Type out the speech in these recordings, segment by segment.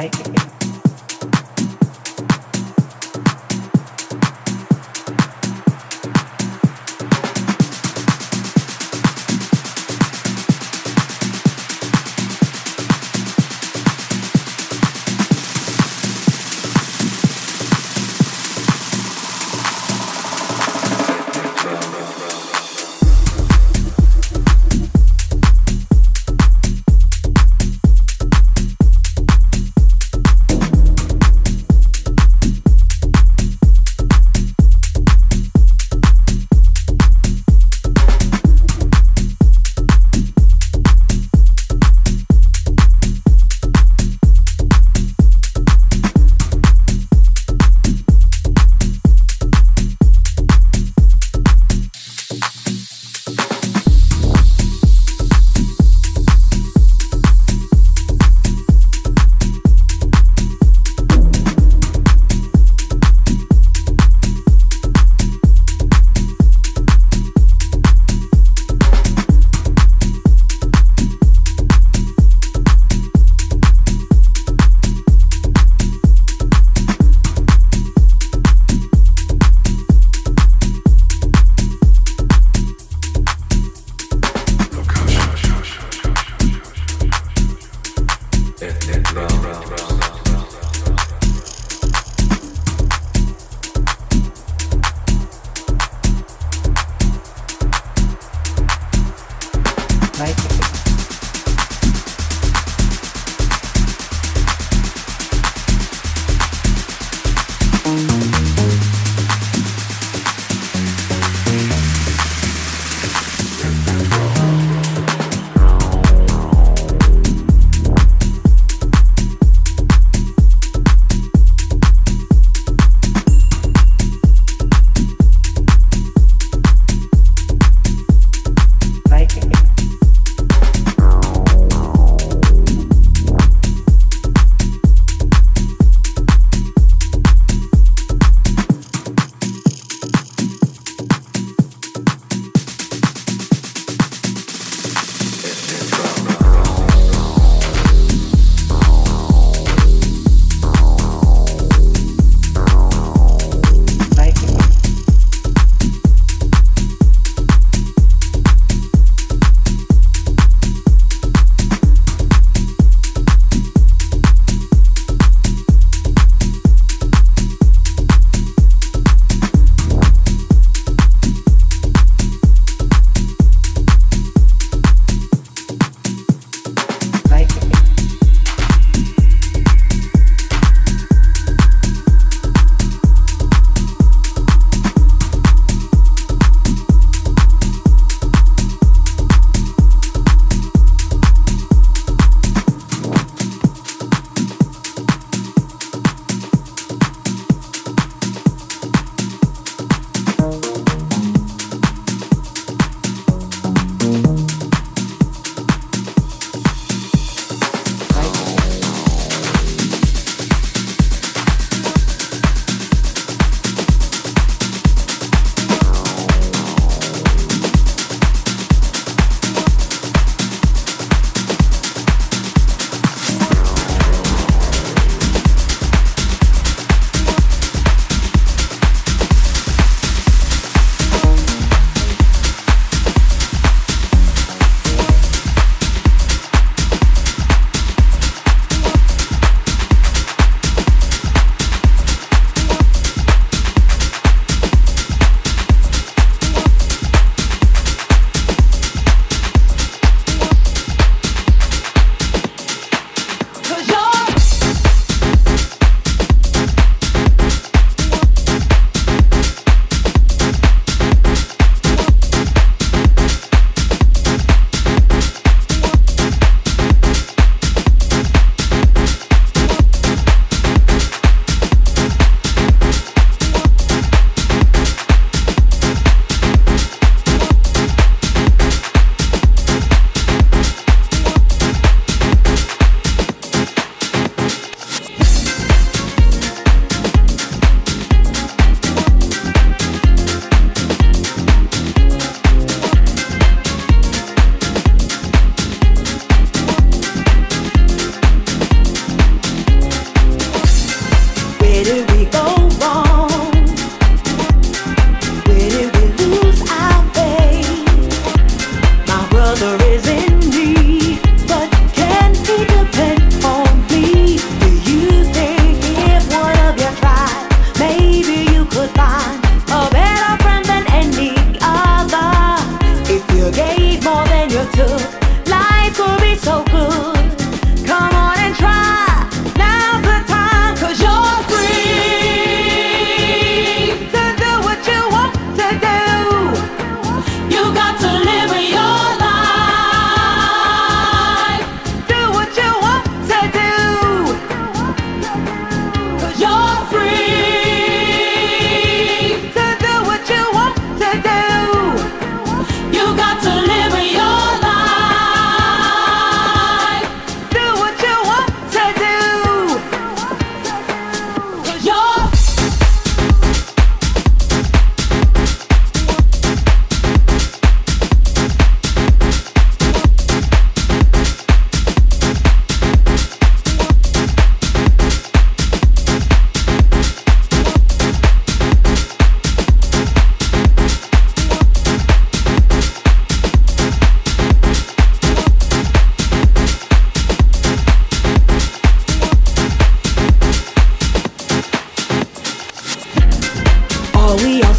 psychic.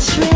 straight.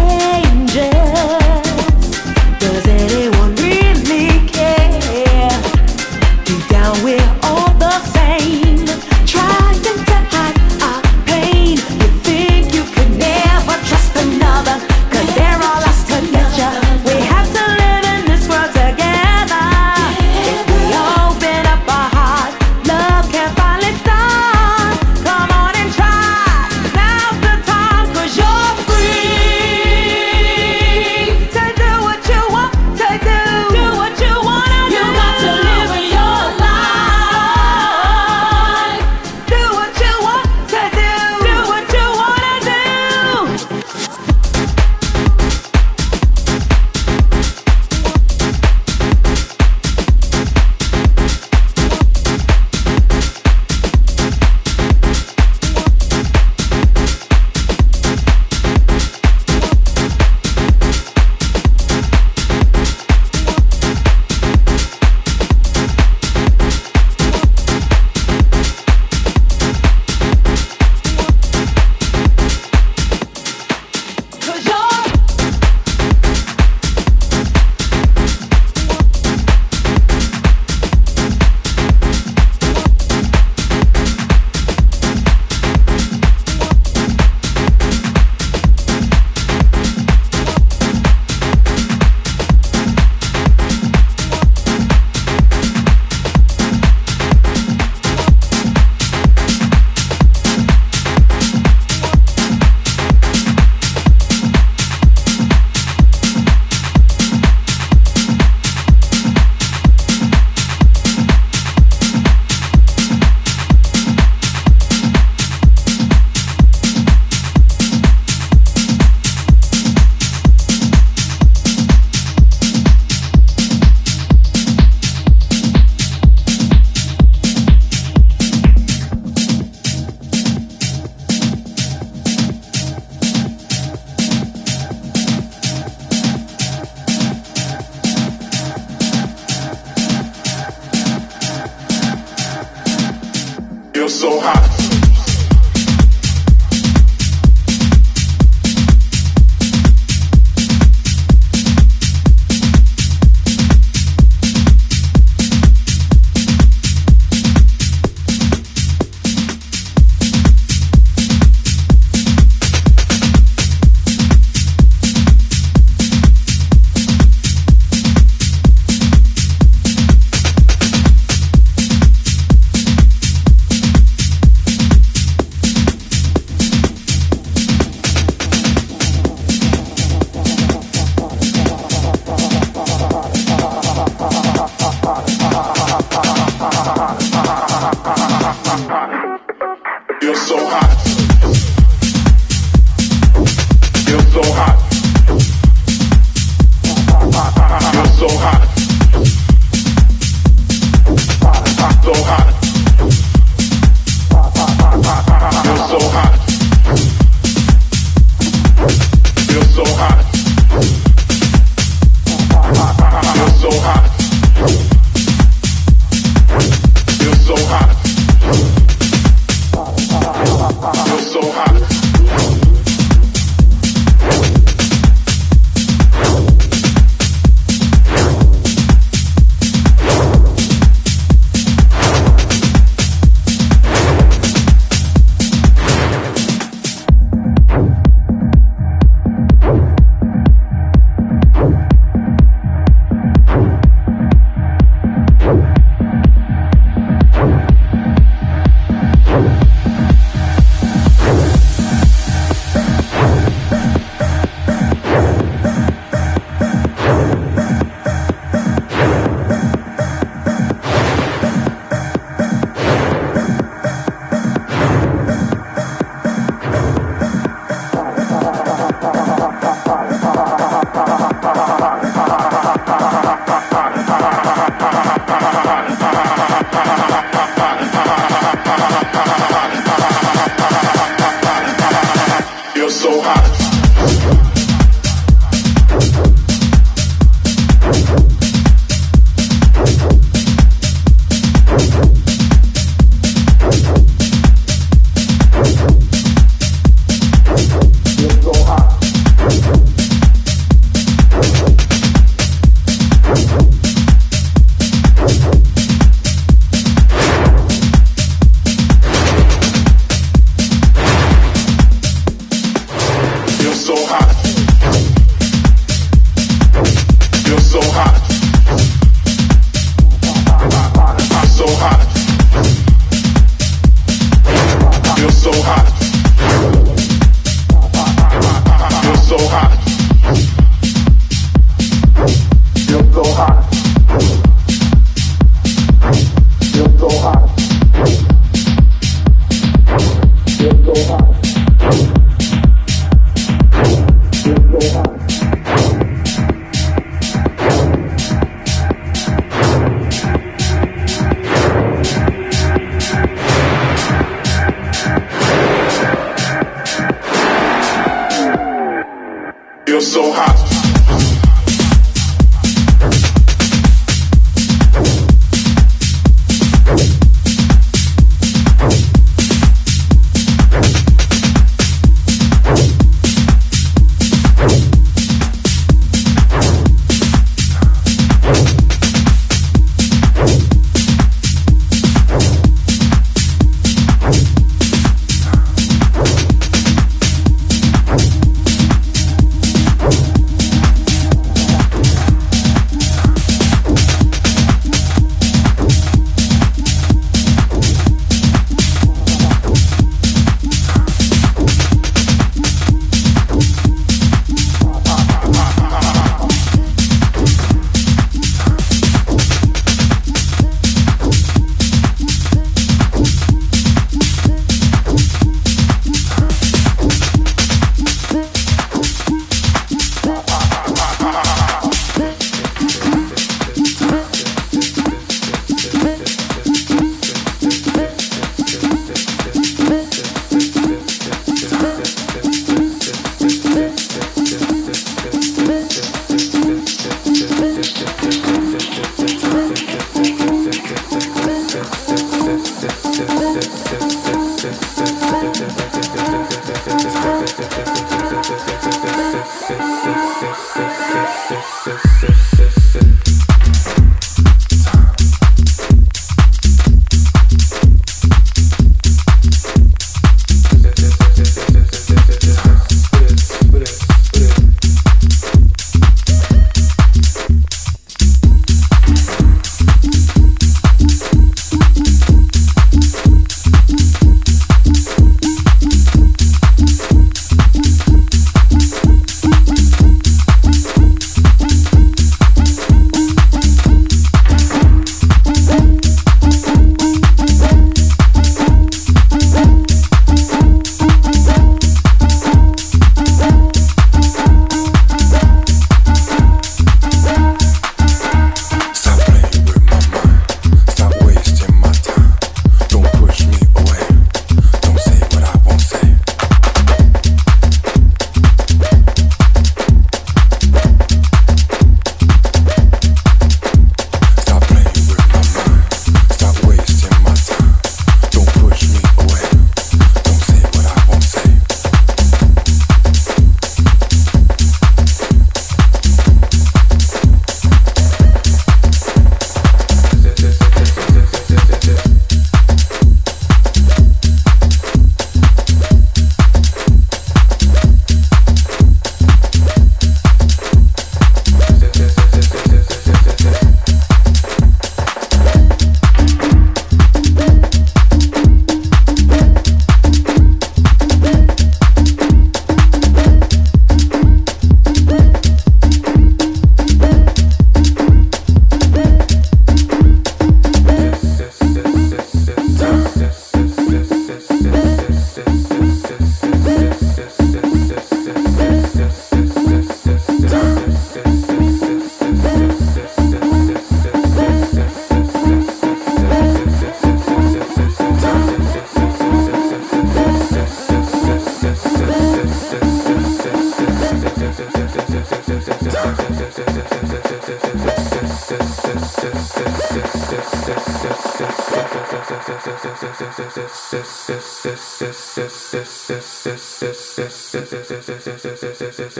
so hot.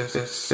Thank